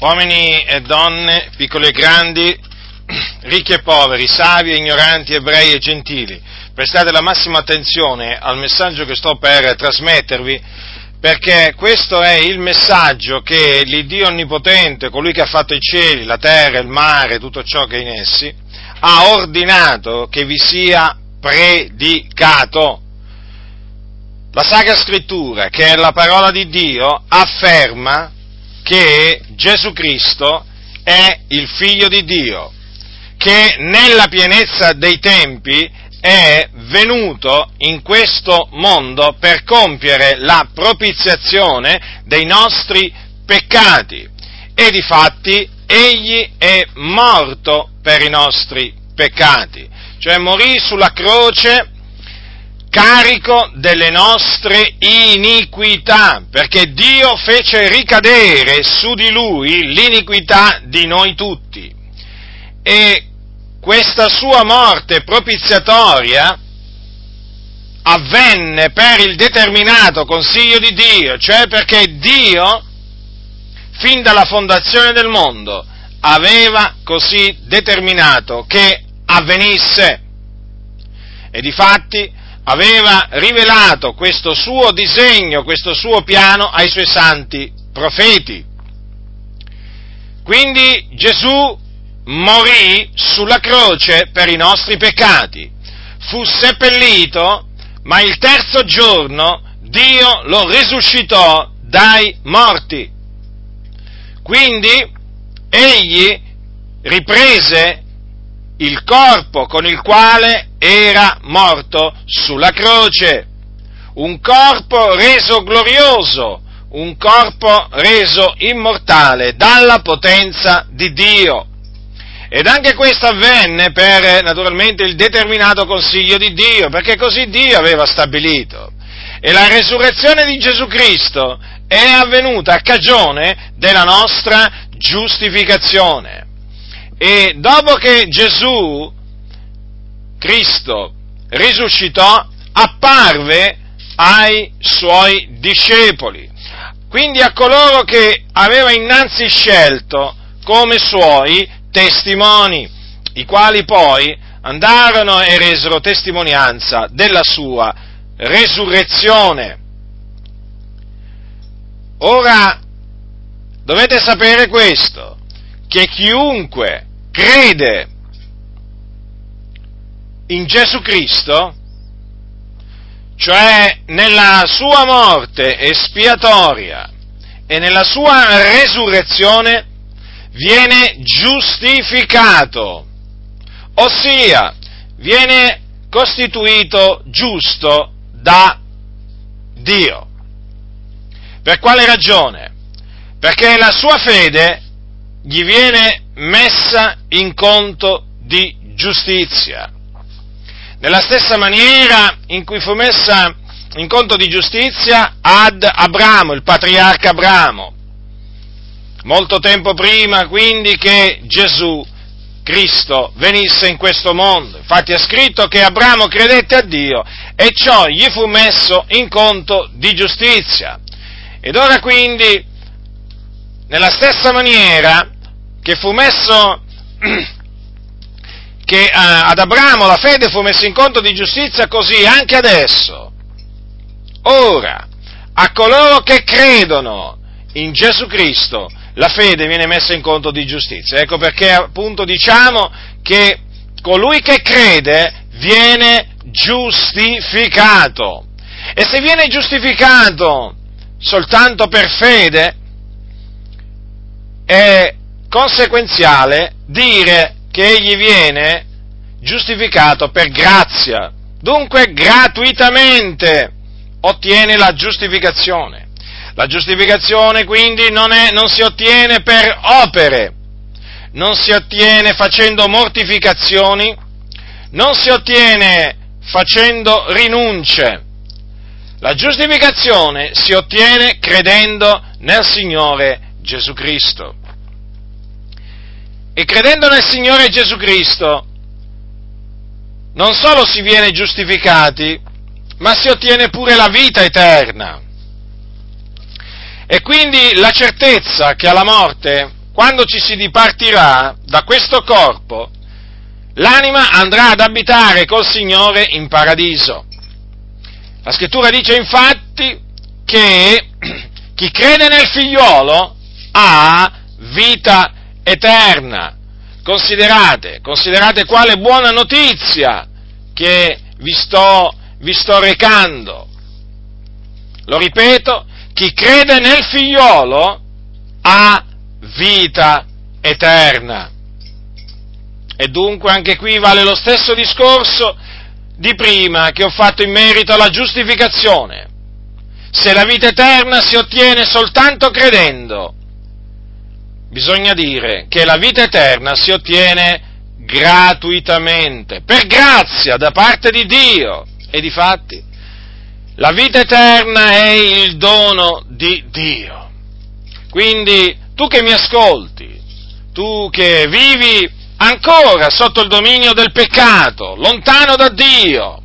uomini e donne, piccoli e grandi, ricchi e poveri, savi e ignoranti, ebrei e gentili, prestate la massima attenzione al messaggio che sto per trasmettervi, perché questo è il messaggio che l'Iddio Onnipotente, colui che ha fatto i cieli, la terra, il mare, tutto ciò che è in essi, ha ordinato che vi sia predicato. La Sacra Scrittura, che è la parola di Dio, afferma che Gesù Cristo è il figlio di Dio, che nella pienezza dei tempi è venuto in questo mondo per compiere la propiziazione dei nostri peccati. E di fatti egli è morto per i nostri peccati, cioè morì sulla croce carico delle nostre iniquità, perché Dio fece ricadere su di lui l'iniquità di noi tutti. E questa sua morte propiziatoria avvenne per il determinato consiglio di Dio, cioè perché Dio, fin dalla fondazione del mondo, aveva così determinato che avvenisse. E difatti aveva rivelato questo suo disegno, questo suo piano ai suoi santi profeti. Quindi Gesù morì sulla croce per i nostri peccati, fu seppellito, ma il terzo giorno Dio lo risuscitò dai morti. Quindi egli riprese il corpo con il quale era morto sulla croce, un corpo reso glorioso, un corpo reso immortale dalla potenza di Dio. Ed anche questo avvenne per naturalmente il determinato consiglio di Dio, perché così Dio aveva stabilito. E la resurrezione di Gesù Cristo è avvenuta a cagione della nostra giustificazione. E dopo che Gesù, Cristo, risuscitò, apparve ai suoi discepoli, quindi a coloro che aveva innanzi scelto come suoi testimoni, i quali poi andarono e resero testimonianza della sua resurrezione. Ora dovete sapere questo, che chiunque crede in Gesù Cristo, cioè nella sua morte espiatoria e nella sua resurrezione, viene giustificato, ossia viene costituito giusto da Dio. Per quale ragione? Perché la sua fede gli viene messa in conto di giustizia. Nella stessa maniera in cui fu messa in conto di giustizia ad Abramo, il patriarca Abramo, molto tempo prima quindi che Gesù Cristo venisse in questo mondo. Infatti è scritto che Abramo credette a Dio e ciò gli fu messo in conto di giustizia. Ed ora quindi, nella stessa maniera, che fu messo, che eh, ad Abramo la fede fu messa in conto di giustizia, così anche adesso. Ora, a coloro che credono in Gesù Cristo, la fede viene messa in conto di giustizia. Ecco perché appunto diciamo che colui che crede viene giustificato. E se viene giustificato soltanto per fede, è conseguenziale dire che egli viene giustificato per grazia, dunque gratuitamente ottiene la giustificazione. La giustificazione quindi non, è, non si ottiene per opere, non si ottiene facendo mortificazioni, non si ottiene facendo rinunce. La giustificazione si ottiene credendo nel Signore Gesù Cristo. E credendo nel Signore Gesù Cristo, non solo si viene giustificati, ma si ottiene pure la vita eterna. E quindi la certezza che alla morte quando ci si dipartirà da questo corpo, l'anima andrà ad abitare col Signore in paradiso. La scrittura dice infatti che chi crede nel figliolo ha vita eterna. Considerate, considerate quale buona notizia che vi sto, vi sto recando. Lo ripeto, chi crede nel figliolo ha vita eterna. E dunque anche qui vale lo stesso discorso di prima che ho fatto in merito alla giustificazione. Se la vita eterna si ottiene soltanto credendo, bisogna dire che la vita eterna si ottiene gratuitamente, per grazia da parte di Dio. E di fatti, la vita eterna è il dono di Dio. Quindi tu che mi ascolti, tu che vivi ancora sotto il dominio del peccato, lontano da Dio,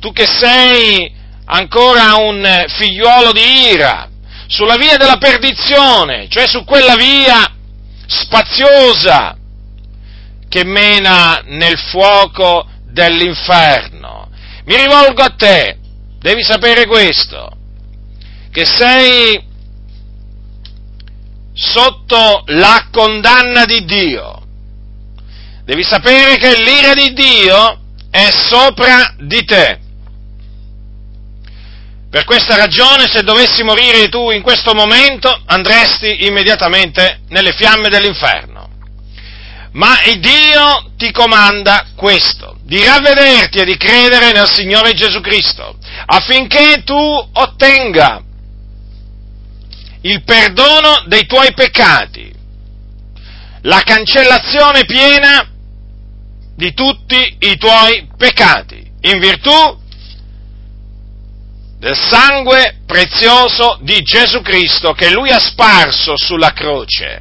tu che sei ancora un figliuolo di ira, sulla via della perdizione, cioè su quella via spaziosa che mena nel fuoco dell'inferno. Mi rivolgo a te, devi sapere questo, che sei sotto la condanna di Dio devi sapere che l'ira di Dio è sopra di te. Per questa ragione, se dovessi morire tu in questo momento, andresti immediatamente nelle fiamme dell'inferno. Ma il Dio ti comanda questo, di ravvederti e di credere nel Signore Gesù Cristo, affinché tu ottenga il perdono dei tuoi peccati, la cancellazione piena di tutti i tuoi peccati, in virtù del sangue prezioso di Gesù Cristo che Lui ha sparso sulla croce.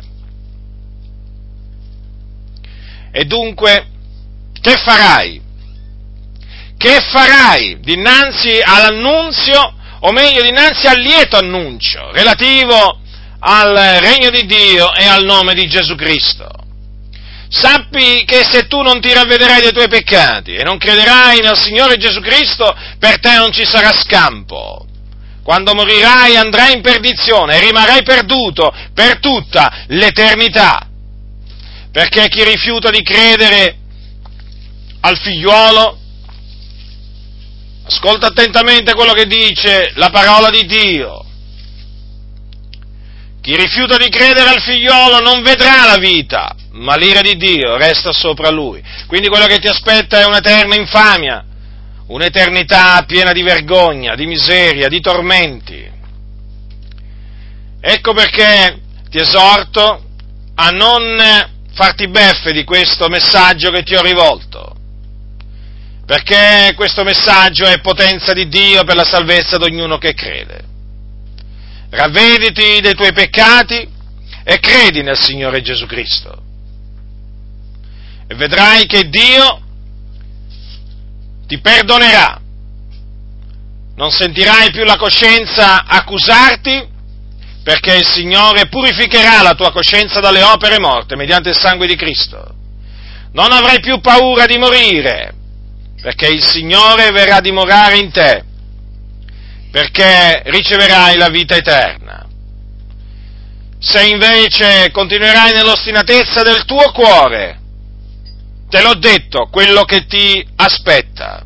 E dunque, che farai? Che farai dinanzi all'annunzio, o meglio dinanzi al lieto annuncio relativo al regno di Dio e al nome di Gesù Cristo? Sappi che se tu non ti ravvederai dei tuoi peccati e non crederai nel Signore Gesù Cristo, per te non ci sarà scampo. Quando morirai andrai in perdizione e rimarrai perduto per tutta l'eternità. Perché chi rifiuta di credere al figliuolo, ascolta attentamente quello che dice la parola di Dio. Chi rifiuta di credere al figliolo non vedrà la vita, ma l'ira di Dio resta sopra lui. Quindi quello che ti aspetta è un'eterna infamia, un'eternità piena di vergogna, di miseria, di tormenti. Ecco perché ti esorto a non farti beffe di questo messaggio che ti ho rivolto, perché questo messaggio è potenza di Dio per la salvezza di ognuno che crede. Ravvediti dei tuoi peccati e credi nel Signore Gesù Cristo e vedrai che Dio ti perdonerà. Non sentirai più la coscienza accusarti perché il Signore purificherà la tua coscienza dalle opere morte mediante il sangue di Cristo. Non avrai più paura di morire perché il Signore verrà a dimorare in te perché riceverai la vita eterna. Se invece continuerai nell'ostinatezza del tuo cuore, Te l'ho detto, quello che ti aspetta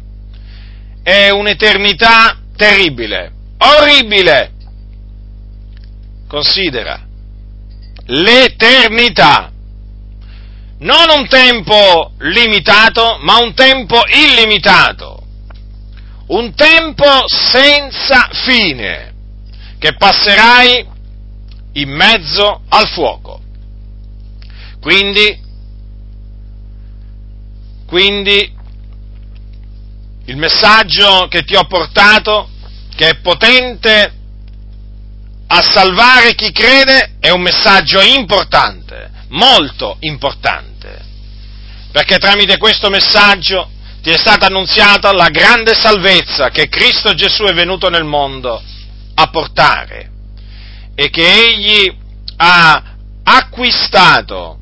è un'eternità terribile, orribile. Considera l'eternità, non un tempo limitato, ma un tempo illimitato, un tempo senza fine, che passerai in mezzo al fuoco. Quindi quindi il messaggio che ti ho portato, che è potente a salvare chi crede, è un messaggio importante, molto importante, perché tramite questo messaggio ti è stata annunziata la grande salvezza che Cristo Gesù è venuto nel mondo a portare e che Egli ha acquistato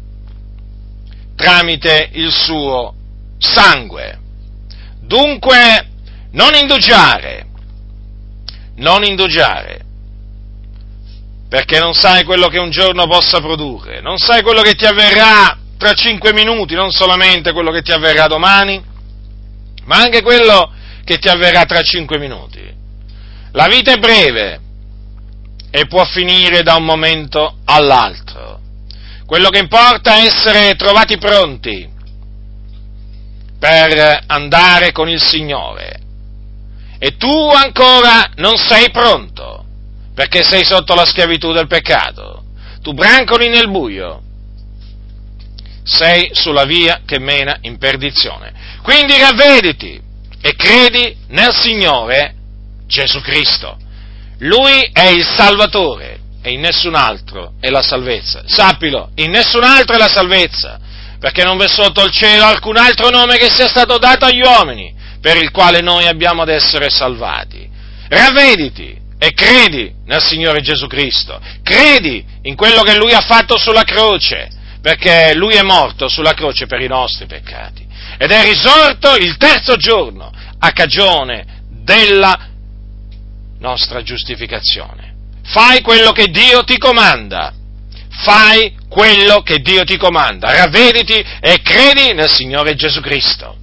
tramite il suo sangue. Dunque, non indugiare, non indugiare, perché non sai quello che un giorno possa produrre, non sai quello che ti avverrà tra cinque minuti, non solamente quello che ti avverrà domani, ma anche quello che ti avverrà tra cinque minuti. La vita è breve e può finire da un momento all'altro. Quello che importa è essere trovati pronti per andare con il Signore. E tu ancora non sei pronto, perché sei sotto la schiavitù del peccato. Tu brancoli nel buio. Sei sulla via che mena in perdizione. Quindi ravvediti e credi nel Signore Gesù Cristo. Lui è il Salvatore e in nessun altro è la salvezza. Sappilo, in nessun altro è la salvezza, perché non v'è sotto il cielo alcun altro nome che sia stato dato agli uomini per il quale noi abbiamo ad essere salvati. Ravvediti e credi nel Signore Gesù Cristo, credi in quello che Lui ha fatto sulla croce, perché Lui è morto sulla croce per i nostri peccati ed è risorto il terzo giorno a cagione della nostra giustificazione. Fai quello che Dio ti comanda. Fai quello che Dio ti comanda. Ravvediti e credi nel Signore Gesù Cristo.